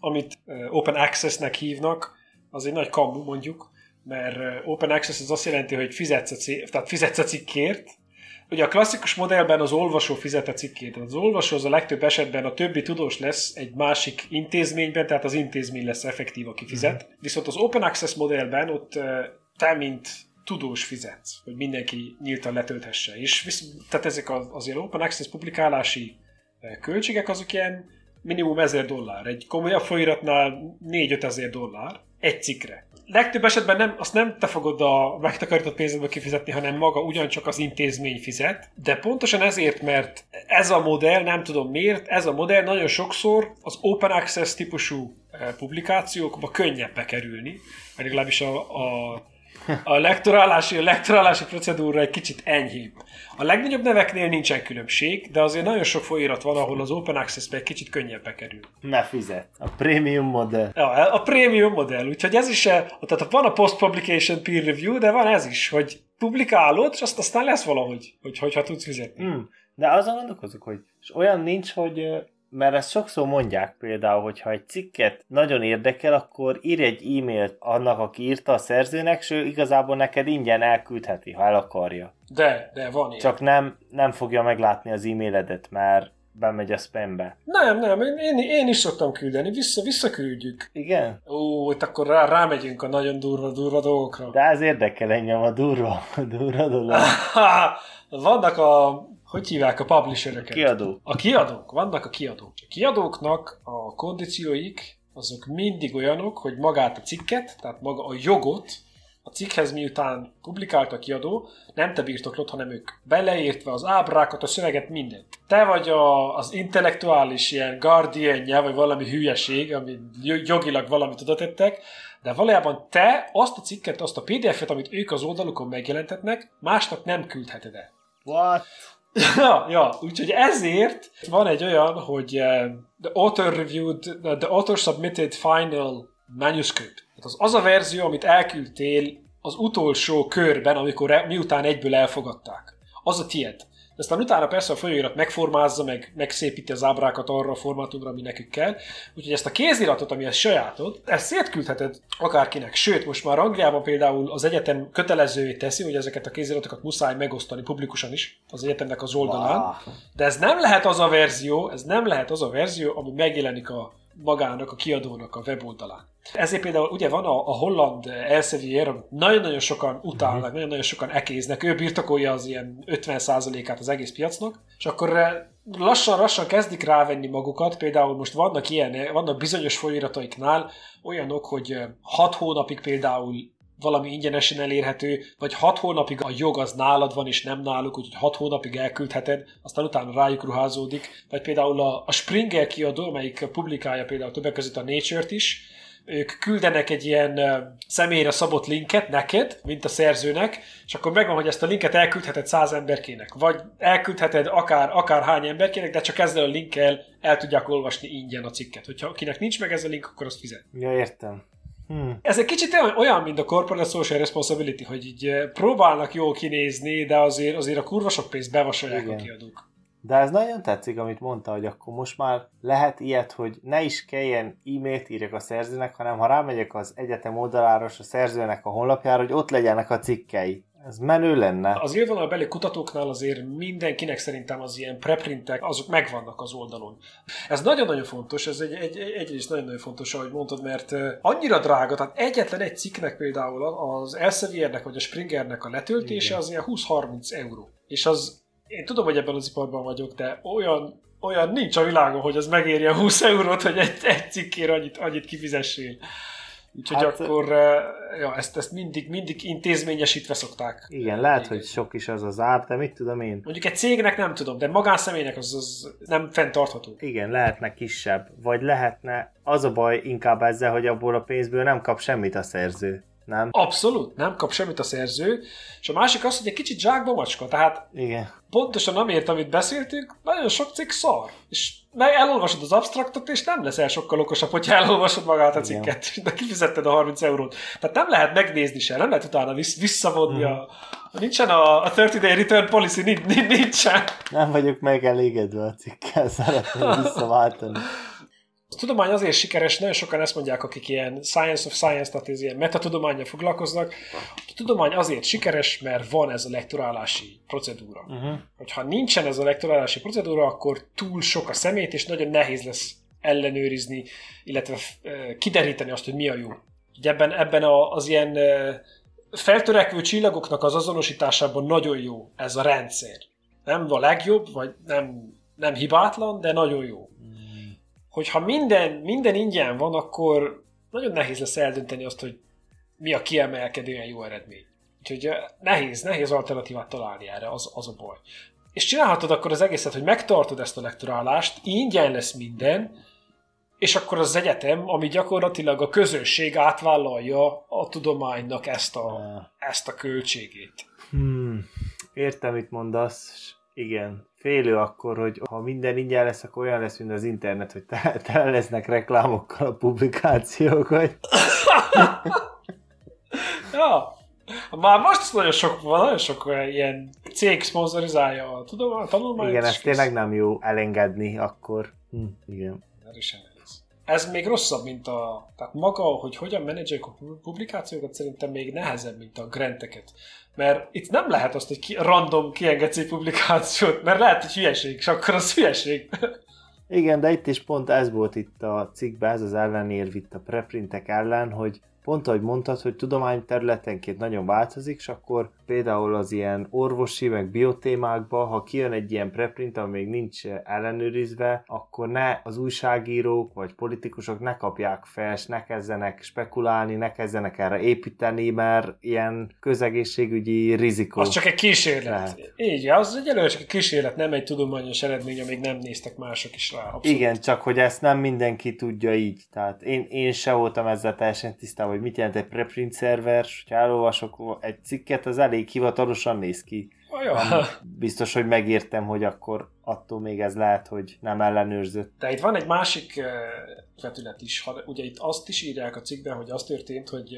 amit Open Access-nek hívnak, az egy nagy kamu mondjuk, mert Open Access az azt jelenti, hogy fizetsz a, cég, tehát fizetsz a cikkért, Ugye a klasszikus modellben az olvasó fizet a cikkét. Az olvasó az a legtöbb esetben a többi tudós lesz egy másik intézményben, tehát az intézmény lesz effektív, aki fizet. Uh-huh. Viszont az Open Access modellben ott te, mint tudós fizetsz, hogy mindenki nyíltan letölthesse. És visz, tehát ezek az, azért Open Access publikálási költségek azok ilyen minimum 1000 dollár. Egy komolyabb folyiratnál 4-5 ezer dollár egy cikkre legtöbb esetben nem, azt nem te fogod a megtakarított pénzedből kifizetni, hanem maga ugyancsak az intézmény fizet, de pontosan ezért, mert ez a modell, nem tudom miért, ez a modell nagyon sokszor az open access típusú eh, publikációkba könnyebb bekerülni, legalábbis a, a a lektorálási, a lektorálási procedúra egy kicsit enyhébb. A legnagyobb neveknél nincsen különbség, de azért nagyon sok folyirat van, ahol az Open Access-be egy kicsit könnyebb kerül. Ne fizet. A premium modell. Ja, a premium modell. Úgyhogy ez is, tehát van a post-publication peer review, de van ez is, hogy publikálod, és azt aztán lesz valahogy, hogy, hogyha tudsz fizetni. Mm. De azon gondolkozok, hogy és olyan nincs, hogy mert ezt sokszor mondják például, hogy ha egy cikket nagyon érdekel, akkor ír egy e-mailt annak, aki írta a szerzőnek, és ő igazából neked ingyen elküldheti, ha el akarja. De, de van ilyen. Csak nem, nem fogja meglátni az e-mailedet, mert bemegy a spambe. Nem, nem, én, én is szoktam küldeni, vissza, visszaküldjük. Igen? Ó, itt akkor rá, rámegyünk a nagyon durva, durva dolgokra. De ez érdekel engem a durva, a durva dolog. Vannak a hogy hívják a publishereket? A kiadók. A kiadók, vannak a kiadók. A kiadóknak a kondícióik azok mindig olyanok, hogy magát a cikket, tehát maga a jogot, a cikkhez miután publikált a kiadó, nem te birtoklod, hanem ők beleértve az ábrákat, a szöveget, mindent. Te vagy a, az intellektuális ilyen guardian vagy valami hülyeség, ami jogilag valamit oda tettek, de valójában te azt a cikket, azt a PDF-et, amit ők az oldalukon megjelentetnek, másnak nem küldheted el. What? ja, ja, úgyhogy ezért van egy olyan, hogy uh, the author reviewed, the author submitted final manuscript. Tehát az, az a verzió, amit elküldtél az utolsó körben, amikor e, miután egyből elfogadták. Az a tied. Aztán utána persze a folyóirat megformázza, meg megszépíti az ábrákat arra a formátumra, ami nekük kell. Úgyhogy ezt a kéziratot, ami a sajátod, ezt szétküldheted akárkinek. Sőt, most már Angliában például az egyetem kötelezővé teszi, hogy ezeket a kéziratokat muszáj megosztani publikusan is az egyetemnek az oldalán. Wow. De ez nem lehet az a verzió, ez nem lehet az a verzió, ami megjelenik a magának, a kiadónak a weboldalán. Ezért például ugye van a, a holland Elsevier, amit nagyon-nagyon sokan utálnak, uh-huh. nagyon-nagyon sokan ekéznek, ő birtokolja az ilyen 50%-át az egész piacnak, és akkor eh, lassan-lassan kezdik rávenni magukat, például most vannak ilyen, vannak bizonyos folyirataiknál olyanok, hogy 6 hónapig például valami ingyenesen elérhető, vagy 6 hónapig a jog az nálad van, és nem náluk, úgyhogy 6 hónapig elküldheted, aztán utána rájuk ruházódik. Vagy például a, a Springer kiadó, amelyik publikálja például többek között a Nature-t is, ők küldenek egy ilyen személyre szabott linket neked, mint a szerzőnek, és akkor megvan, hogy ezt a linket elküldheted száz emberkének, vagy elküldheted akár, akár hány emberkének, de csak ezzel a linkkel el tudják olvasni ingyen a cikket. Hogyha akinek nincs meg ez a link, akkor azt fizet. Ja, értem. Hmm. Ez egy kicsit olyan, mint a corporate social responsibility, hogy így próbálnak jól kinézni, de azért, azért a kurva sok pénzt bevasolják Igen. a kiadók. De ez nagyon tetszik, amit mondta, hogy akkor most már lehet ilyet, hogy ne is kelljen e-mailt írjak a szerzőnek, hanem ha rámegyek az egyetem oldalára, a szerzőnek a honlapjára, hogy ott legyenek a cikkei. Ez menő lenne. Az beli kutatóknál azért mindenkinek szerintem az ilyen preprintek, azok megvannak az oldalon. Ez nagyon-nagyon fontos, ez egy, egy, egy, egy nagyon-nagyon fontos, ahogy mondtad, mert annyira drága, tehát egyetlen egy cikknek például az Elseviernek vagy a Springernek a letöltése Igen. az ilyen 20-30 euró. És az én tudom, hogy ebben az iparban vagyok, de olyan, olyan nincs a világon, hogy az megérje 20 eurót, hogy egy, egy cikkért annyit, annyit kifizessél. Úgyhogy hát, akkor ja, ezt, ezt mindig, mindig intézményesítve szokták. Igen, lehet, hogy sok is az az ár, de mit tudom én. Mondjuk egy cégnek nem tudom, de magánszemélynek az, az nem fenntartható. Igen, lehetne kisebb, vagy lehetne, az a baj inkább ezzel, hogy abból a pénzből nem kap semmit a szerző nem? Abszolút, nem kap semmit a szerző. És a másik az, hogy egy kicsit zsákba macska. Tehát Igen. pontosan amiért, amit beszéltünk, nagyon sok cikk szar. És meg elolvasod az abstraktot, és nem leszel sokkal okosabb, hogyha elolvasod magát a cikket, Igen. de kifizetted a 30 eurót. Tehát nem lehet megnézni se, nem lehet utána vissz, visszavonni mm. a, Nincsen a, a 30 day return policy, nincsen. Nem vagyok megelégedve a cikkel, szeretném visszaváltani. A tudomány azért sikeres, nagyon sokan ezt mondják, akik ilyen science of science, tehát ez ilyen metatudományjal foglalkoznak. A tudomány azért sikeres, mert van ez a lektorálási procedúra. Uh-huh. Hogyha nincsen ez a lektorálási procedúra, akkor túl sok a szemét, és nagyon nehéz lesz ellenőrizni, illetve kideríteni azt, hogy mi a jó. Ugye ebben, ebben az ilyen feltörekvő csillagoknak az azonosításában nagyon jó ez a rendszer. Nem a legjobb, vagy nem, nem hibátlan, de nagyon jó hogyha minden, minden ingyen van, akkor nagyon nehéz lesz eldönteni azt, hogy mi a kiemelkedően jó eredmény. Úgyhogy nehéz, nehéz alternatívát találni erre, az, az a baj. És csinálhatod akkor az egészet, hogy megtartod ezt a lektorálást, ingyen lesz minden, és akkor az egyetem, ami gyakorlatilag a közösség átvállalja a tudománynak ezt a, ezt a költségét. Hmm, értem, mit mondasz. Igen, félő akkor, hogy ha minden ingyen lesz, akkor olyan lesz, mint az internet, hogy tele, lesznek reklámokkal a publikációk, hogy... ja, már most nagyon sok van, nagyon sok ilyen cég szponzorizálja a tudomány, tanulmányt. Igen, ezt tényleg nem jó elengedni akkor. Hm, igen. Ez még rosszabb, mint a... Tehát maga, hogy hogyan menedzseljük a publikációkat, szerintem még nehezebb, mint a granteket. Mert itt nem lehet azt, hogy ki, random kiengedsz egy publikációt, mert lehet, hogy hülyeség, és akkor az hülyeség. Igen, de itt is pont ez volt itt a cikkben, ez az ellenérv itt a preprintek ellen, hogy pont ahogy mondtad, hogy tudományterületenként nagyon változik, és akkor például az ilyen orvosi, meg biotémákba, ha kijön egy ilyen preprint, ami még nincs ellenőrizve, akkor ne az újságírók vagy politikusok ne kapják fel, és ne kezdenek spekulálni, ne kezdenek erre építeni, mert ilyen közegészségügyi rizikó. Az csak egy kísérlet. Lehet. Így, az egyelőre csak egy kísérlet, nem egy tudományos eredmény, amíg nem néztek mások is rá. Abszolút. Igen, csak hogy ezt nem mindenki tudja így. Tehát én, én se voltam ezzel teljesen tisztában, hogy mit jelent egy preprint szerver, ha elolvasok egy cikket, az elég hivatalosan néz ki. Nem biztos, hogy megértem, hogy akkor attól még ez lehet, hogy nem ellenőrzött. De itt van egy másik vetület is. Ha, ugye itt azt is írják a cikkben, hogy az történt, hogy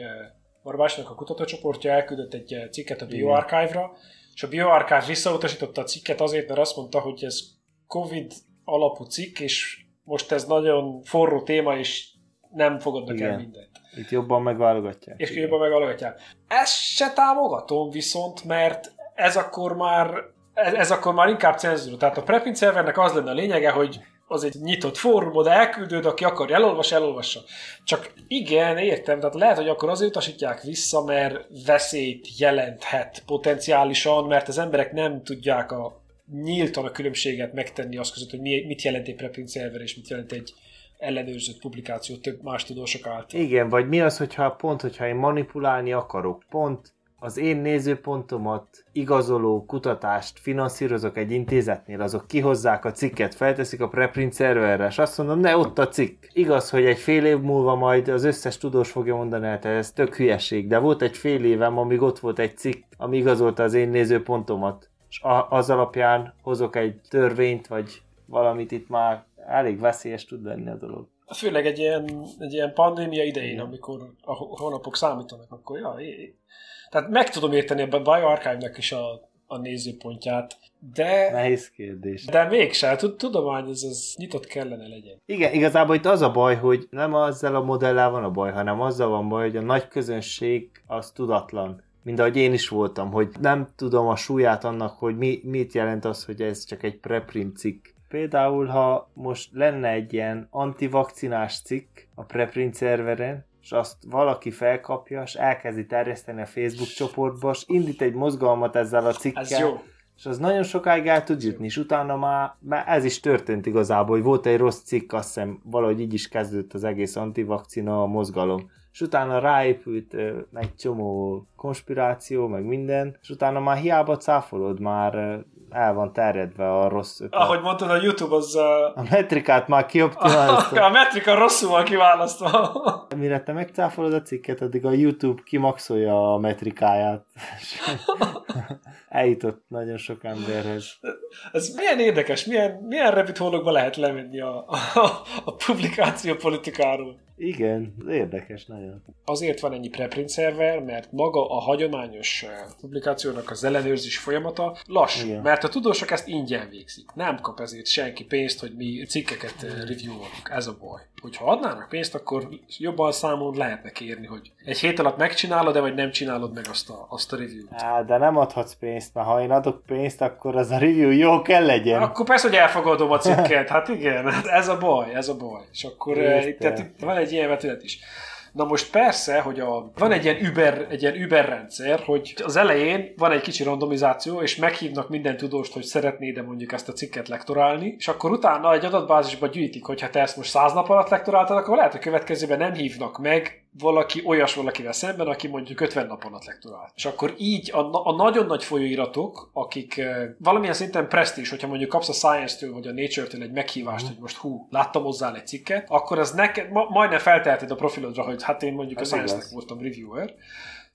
Barbásnak a kutatócsoportja elküldött egy cikket a BioArchive-ra, és a BioArchive visszautasította a cikket azért, mert azt mondta, hogy ez Covid alapú cikk, és most ez nagyon forró téma, és nem fogadnak el mindent. Itt jobban megválogatják. És jobban megválogatják. Ezt se támogatom viszont, mert ez akkor már ez, ez akkor már inkább cenzúra. Tehát a preprint szervernek az lenne a lényege, hogy az egy nyitott fórum, oda elküldőd, aki akar elolvas, elolvassa. Csak igen, értem, tehát lehet, hogy akkor azért utasítják vissza, mert veszélyt jelenthet potenciálisan, mert az emberek nem tudják a nyíltan a különbséget megtenni azt között, hogy mit jelent egy preprint szerver, és mit jelent egy ellenőrzött publikáció több más tudósok által. Igen, vagy mi az, hogyha pont, hogyha én manipulálni akarok, pont az én nézőpontomat igazoló kutatást finanszírozok egy intézetnél, azok kihozzák a cikket, felteszik a preprint szerverre, és azt mondom, ne, ott a cikk. Igaz, hogy egy fél év múlva majd az összes tudós fogja mondani, hogy hát ez tök hülyeség, de volt egy fél évem, amíg ott volt egy cikk, ami igazolta az én nézőpontomat, és az alapján hozok egy törvényt, vagy valamit itt már elég veszélyes tud lenni a dolog. Főleg egy ilyen, egy ilyen pandémia idején, amikor a hónapok számítanak, akkor ja, é, tehát meg tudom érteni a BioArchive-nak is a, a nézőpontját, de... Nehéz kérdés. De mégsem, tudomány, ez az nyitott kellene legyen. Igen, igazából itt az a baj, hogy nem azzal a modellel van a baj, hanem azzal van baj, hogy a nagy közönség az tudatlan. Mint ahogy én is voltam, hogy nem tudom a súlyát annak, hogy mi, mit jelent az, hogy ez csak egy preprint cikk. Például, ha most lenne egy ilyen antivakcinás cikk a preprint szerveren, és azt valaki felkapja, és elkezdi terjeszteni a Facebook csoportba, és indít egy mozgalmat ezzel a cikkel. Ez jó. És az nagyon sokáig el tud jutni, és utána már, már ez is történt igazából, hogy volt egy rossz cikk, azt hiszem valahogy így is kezdődött az egész antivakcina mozgalom. És utána ráépült ö, egy csomó konspiráció, meg minden, és utána már hiába cáfolod, már el van terjedve a rossz ötlet. Ahogy mondtad, a YouTube az... Uh... A metrikát már kioptimálta. a metrika rosszul van kiválasztva. Mire te megcáfolod a cikket, addig a YouTube kimaxolja a metrikáját. Eljutott nagyon sok emberhez. Ez milyen érdekes, milyen, milyen rabbit lehet lemenni a, a, a publikáció politikáról. Igen, érdekes nagyon. Azért van ennyi preprint szerver, mert maga a hagyományos eh, publikációnak az ellenőrzés folyamata lassú, Igen. mert a tudósok ezt ingyen végzik. Nem kap ezért senki pénzt, hogy mi cikkeket eh, reviewolunk. Ez a baj. Hogyha adnának pénzt, akkor jobban számon lehetne kérni, hogy egy hét alatt megcsinálod de vagy nem csinálod meg azt a, azt a review-t. Á, de nem adhatsz pénzt, mert ha én adok pénzt, akkor az a review jó kell legyen. Akkor persze, hogy elfogadom a cikket. Hát igen, hát ez a baj, ez a baj. És akkor itt, tehát itt van egy ilyen vetület is. Na most persze, hogy a, van egy ilyen, Uber, egy ilyen Uber rendszer, hogy az elején van egy kicsi randomizáció, és meghívnak minden tudóst, hogy szeretnéd-e mondjuk ezt a cikket lektorálni, és akkor utána egy adatbázisba gyűjtik, hogy ha te ezt most száz nap alatt lektoráltad, akkor lehet, hogy következőben nem hívnak meg valaki olyas valakivel szemben, aki mondjuk 50 napon alatt lektorált. És akkor így a, a nagyon nagy folyóiratok, akik e, valamilyen szinten presztízs, hogyha mondjuk kapsz a Science-től vagy a Nature-től egy meghívást, mm. hogy most hú, láttam hozzá egy cikket, akkor az neked ma, majdnem felteheted a profilodra, hogy hát én mondjuk Ez a Science-nek voltam reviewer,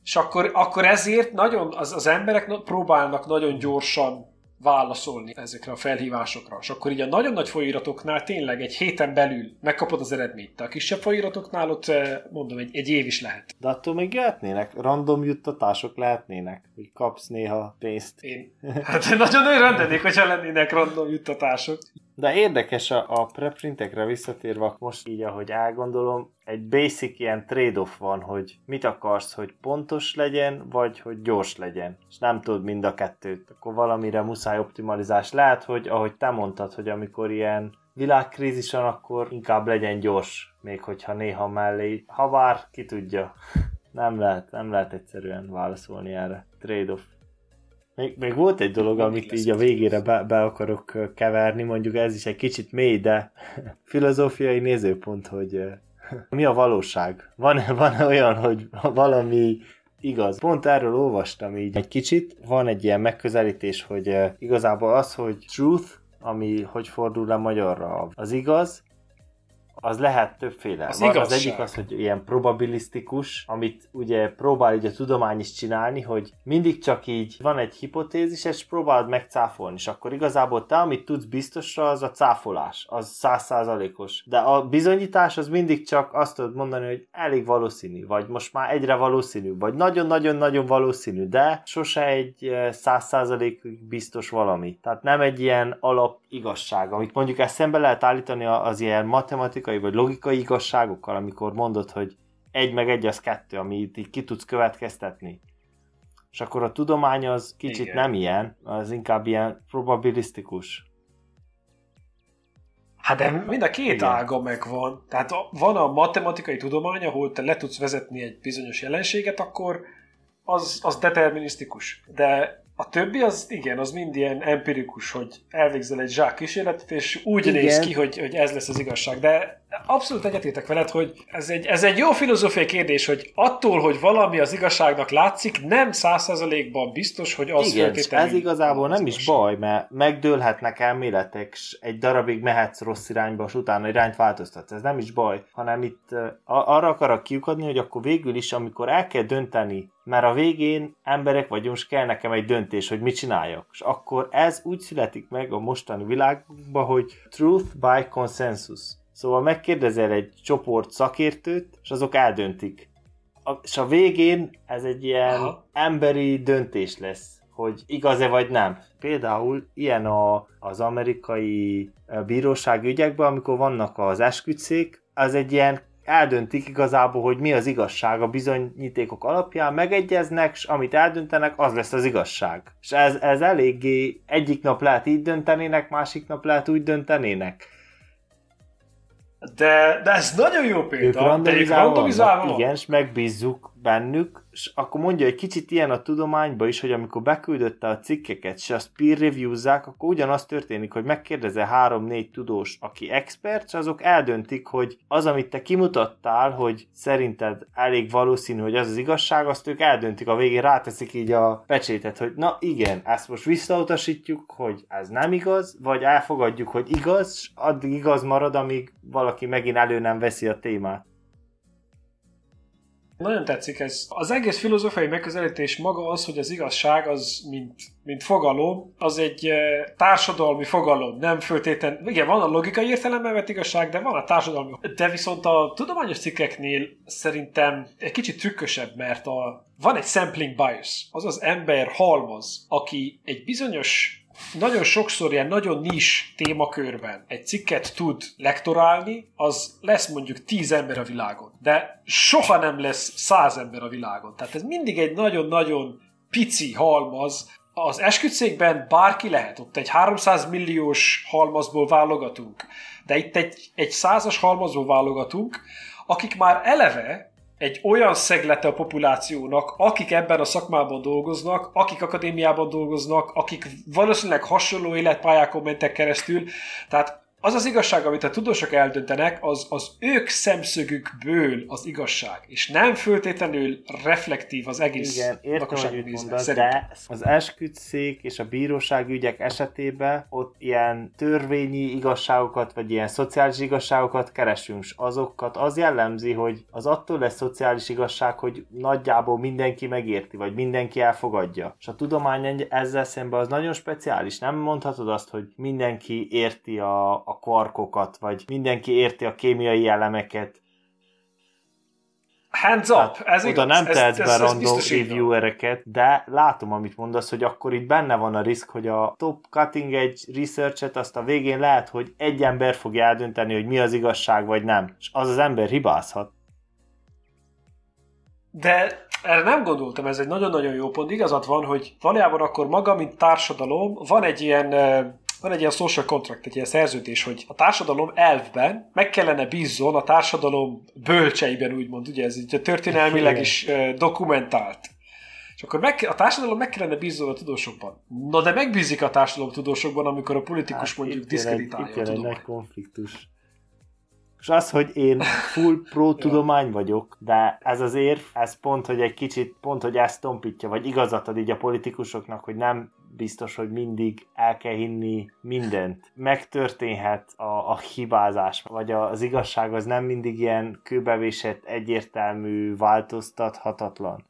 és akkor, akkor ezért nagyon, az, az emberek próbálnak nagyon gyorsan válaszolni ezekre a felhívásokra. És akkor így a nagyon nagy folyóiratoknál tényleg egy héten belül megkapod az eredményt. De a kisebb folyóiratoknál ott eh, mondom, egy, egy év is lehet. De attól még jöhetnének, random juttatások lehetnének, hogy kapsz néha pénzt. Én, hát nagyon nagyon rendenék, hogyha lennének random juttatások. De érdekes a, a preprintekre visszatérve, most így, ahogy elgondolom, egy basic ilyen trade-off van, hogy mit akarsz, hogy pontos legyen, vagy hogy gyors legyen. És nem tudod mind a kettőt. Akkor valamire muszáj optimalizás. Lehet, hogy ahogy te mondtad, hogy amikor ilyen világkrízis van, akkor inkább legyen gyors, még hogyha néha mellé, ha vár, ki tudja. Nem lehet, nem lehet egyszerűen válaszolni erre. Trade-off. Még, még volt egy dolog, amit így a végére be, be akarok keverni, mondjuk ez is egy kicsit mély, de filozófiai nézőpont, hogy mi a valóság? Van, van olyan, hogy valami igaz. Pont erről olvastam így egy kicsit. Van egy ilyen megközelítés, hogy igazából az, hogy truth, ami hogy fordul le magyarra, az igaz, az lehet többféle. Az Van az egyik az, hogy ilyen probabilisztikus, amit ugye próbál így a tudomány is csinálni, hogy mindig csak így van egy hipotézis, és próbálod megcáfolni, és akkor igazából te, amit tudsz biztosra, az a cáfolás, az százszázalékos. De a bizonyítás az mindig csak azt tudod mondani, hogy elég valószínű, vagy most már egyre valószínű, vagy nagyon-nagyon-nagyon valószínű, de sose egy eh, száz százalékig biztos valami. Tehát nem egy ilyen alap igazság, amit mondjuk ezt szembe lehet állítani az ilyen matematikai vagy logikai igazságokkal, amikor mondod, hogy egy meg egy az kettő, amit így ki tudsz következtetni. És akkor a tudomány az kicsit Igen. nem ilyen, az inkább ilyen probabilisztikus. Hát de mind a két Igen. ága megvan. Tehát van a matematikai tudomány, ahol te le tudsz vezetni egy bizonyos jelenséget, akkor az, az determinisztikus. De a többi az igen, az mind ilyen empirikus, hogy elvégzel egy zsák kísérletet, és úgy Igen. néz ki, hogy, hogy ez lesz az igazság. De abszolút egyetértek veled, hogy ez egy, ez egy jó filozófiai kérdés, hogy attól, hogy valami az igazságnak látszik, nem száz százalékban biztos, hogy az Igen, és feltétlenül ez igazából az nem is baj, mert megdőlhetnek elméletek, s egy darabig mehetsz rossz irányba, és utána irányt változtatsz. Ez nem is baj, hanem itt arra akarok kiukadni, hogy akkor végül is, amikor el kell dönteni, mert a végén emberek vagyunk, és kell nekem egy döntés, hogy mit csináljak. És akkor ez úgy születik meg a mostani világban, hogy truth by consensus. Szóval megkérdezel egy csoport szakértőt, és azok eldöntik. A, és a végén ez egy ilyen Aha. emberi döntés lesz, hogy igaz-e vagy nem. Például ilyen a, az amerikai eh, bírósági ügyekben, amikor vannak az esküdszék, az egy ilyen eldöntik igazából, hogy mi az igazság a bizonyítékok alapján, megegyeznek, és amit eldöntenek, az lesz az igazság. És ez, ez eléggé egyik nap lehet így döntenének, másik nap lehet úgy döntenének. De, de ez nagyon jó példa. Ők randomizálva randomizálva igen, és megbízzuk bennük, és akkor mondja, hogy kicsit ilyen a tudományban is, hogy amikor beküldötte a cikkeket, és azt peer review-zzák, akkor ugyanaz történik, hogy megkérdezel három-négy tudós, aki expert, és azok eldöntik, hogy az, amit te kimutattál, hogy szerinted elég valószínű, hogy az az igazság, azt ők eldöntik a végén, ráteszik így a pecsétet, hogy na igen, ezt most visszautasítjuk, hogy ez nem igaz, vagy elfogadjuk, hogy igaz, és addig igaz marad, amíg valaki megint elő nem veszi a témát. Nagyon tetszik ez. Az egész filozófiai megközelítés maga az, hogy az igazság az, mint, mint fogalom, az egy eh, társadalmi fogalom, nem föltétlen. Igen, van a logikai értelemben vett igazság, de van a társadalmi. De viszont a tudományos cikkeknél szerintem egy kicsit trükkösebb, mert a, van egy sampling bias, azaz ember halmaz, aki egy bizonyos nagyon sokszor ilyen nagyon nis témakörben egy cikket tud lektorálni, az lesz mondjuk tíz ember a világon. De soha nem lesz száz ember a világon. Tehát ez mindig egy nagyon-nagyon pici halmaz. Az esküdszékben bárki lehet, ott egy 300 milliós halmazból válogatunk. De itt egy, egy százas halmazból válogatunk, akik már eleve egy olyan szeglete a populációnak, akik ebben a szakmában dolgoznak, akik akadémiában dolgoznak, akik valószínűleg hasonló életpályákon mentek keresztül. Tehát az az igazság, amit a tudósok eldöntenek, az az ők szemszögükből az igazság, és nem föltétlenül reflektív az egész Igen, értem, hogy mondasz, de az esküdszék és a bírósági ügyek esetében ott ilyen törvényi igazságokat, vagy ilyen szociális igazságokat keresünk, és azokat az jellemzi, hogy az attól lesz szociális igazság, hogy nagyjából mindenki megérti, vagy mindenki elfogadja. És a tudomány ezzel szemben az nagyon speciális. Nem mondhatod azt, hogy mindenki érti a, a kvarkokat, vagy mindenki érti a kémiai elemeket, Hands up! Hát, ez oda igaz, nem tehetsz be random reviewereket, de látom, amit mondasz, hogy akkor itt benne van a risk, hogy a top cutting egy researchet azt a végén lehet, hogy egy ember fogja eldönteni, hogy mi az igazság, vagy nem. És az az ember hibázhat. De erre nem gondoltam, ez egy nagyon-nagyon jó pont. Igazad van, hogy valójában akkor maga, mint társadalom, van egy ilyen van egy ilyen social contract, egy ilyen szerződés, hogy a társadalom elvben meg kellene bízzon a társadalom bölcseiben, úgymond, ugye ez így történelmileg is dokumentált. És akkor meg, a társadalom meg kellene bízzon a tudósokban. Na de megbízik a társadalom tudósokban, amikor a politikus mondjuk Hát egy, diszkreditálja itt a jön tudományt. konfliktus. És az, hogy én full pro tudomány vagyok, de ez az érv, ez pont, hogy egy kicsit, pont, hogy ezt tompítja, vagy igazat ad így a politikusoknak, hogy nem biztos, hogy mindig el kell hinni mindent. Megtörténhet a, a hibázás, vagy az igazság az nem mindig ilyen kőbevésett, egyértelmű, változtathatatlan.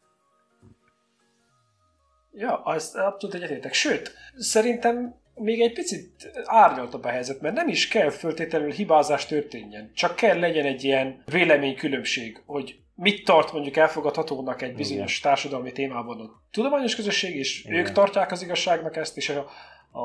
Ja, azt abszolút egyetértek. Sőt, szerintem még egy picit árnyaltabb a helyzet, mert nem is kell föltétlenül hibázás történjen. Csak kell legyen egy ilyen véleménykülönbség, hogy mit tart mondjuk elfogadhatónak egy bizonyos Igen. társadalmi témában a tudományos közösség, és Igen. ők tartják az igazságnak ezt, és a, a,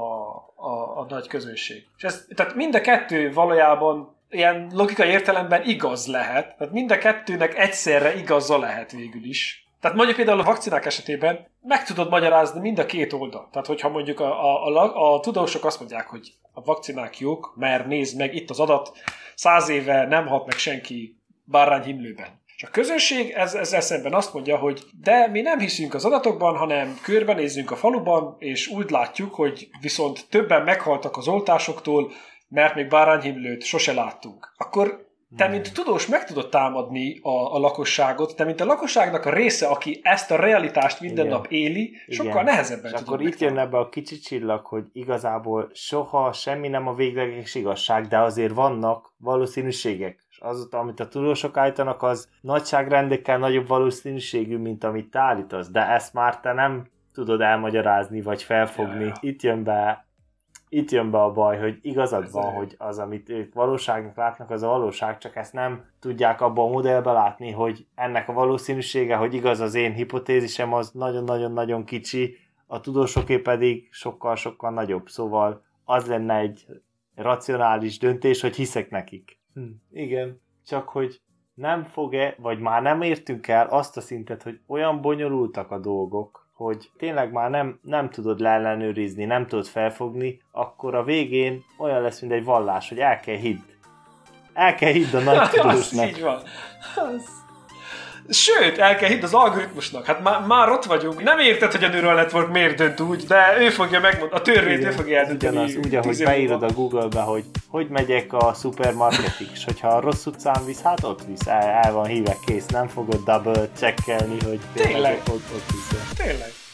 a, a nagy közösség. És ez, tehát mind a kettő valójában ilyen logikai értelemben igaz lehet, tehát mind a kettőnek egyszerre igaza lehet végül is. Tehát mondjuk például a vakcinák esetében meg tudod magyarázni mind a két oldal. Tehát hogyha mondjuk a, a, a, a tudósok azt mondják, hogy a vakcinák jók, mert nézd meg, itt az adat, száz éve nem hat meg senki bárányhimlőben. És a közönség ez, ezzel szemben azt mondja, hogy de mi nem hiszünk az adatokban, hanem körbenézzünk a faluban, és úgy látjuk, hogy viszont többen meghaltak az oltásoktól, mert még bárányhimlőt sose láttunk. Akkor te, mint tudós, meg tudod támadni a, a lakosságot, te, mint a lakosságnak a része, aki ezt a realitást minden Igen. nap éli, sokkal Igen. nehezebben És akkor itt jön ebbe a kicsi csillag, hogy igazából soha semmi nem a végleges igazság, de azért vannak valószínűségek. És az, amit a tudósok állítanak, az nagyságrendekkel nagyobb valószínűségű, mint amit te állítasz, de ezt már te nem tudod elmagyarázni, vagy felfogni. Ja, ja. Itt jön be itt jön be a baj, hogy igazad van, hogy az, amit ők valóságnak látnak, az a valóság, csak ezt nem tudják abban a modellbe látni, hogy ennek a valószínűsége, hogy igaz az én hipotézisem, az nagyon-nagyon-nagyon kicsi, a tudósoké pedig sokkal-sokkal nagyobb. Szóval az lenne egy racionális döntés, hogy hiszek nekik. Hm. Igen, csak hogy nem fog-e, vagy már nem értünk el azt a szintet, hogy olyan bonyolultak a dolgok, hogy tényleg már nem, nem tudod leellenőrizni, nem tudod felfogni, akkor a végén olyan lesz, mint egy vallás, hogy el kell hidd. El kell hidd a nagy tudósnak. így van. Az... Sőt, el kell hidd az algoritmusnak. Hát már, már ott vagyunk. Nem érted, hogy a neural network miért dönt úgy, de ő fogja megmondani, a törvényt ő fogja eldönteni. Ugyanaz, úgy, ahogy beírod a Google-be, hogy hogy megyek a supermarketig, és hogyha a rossz utcán visz, hát ott visz, el, el van híve, kész, nem fogod double checkelni, hogy tényleg, ott, ott visz. Tényleg.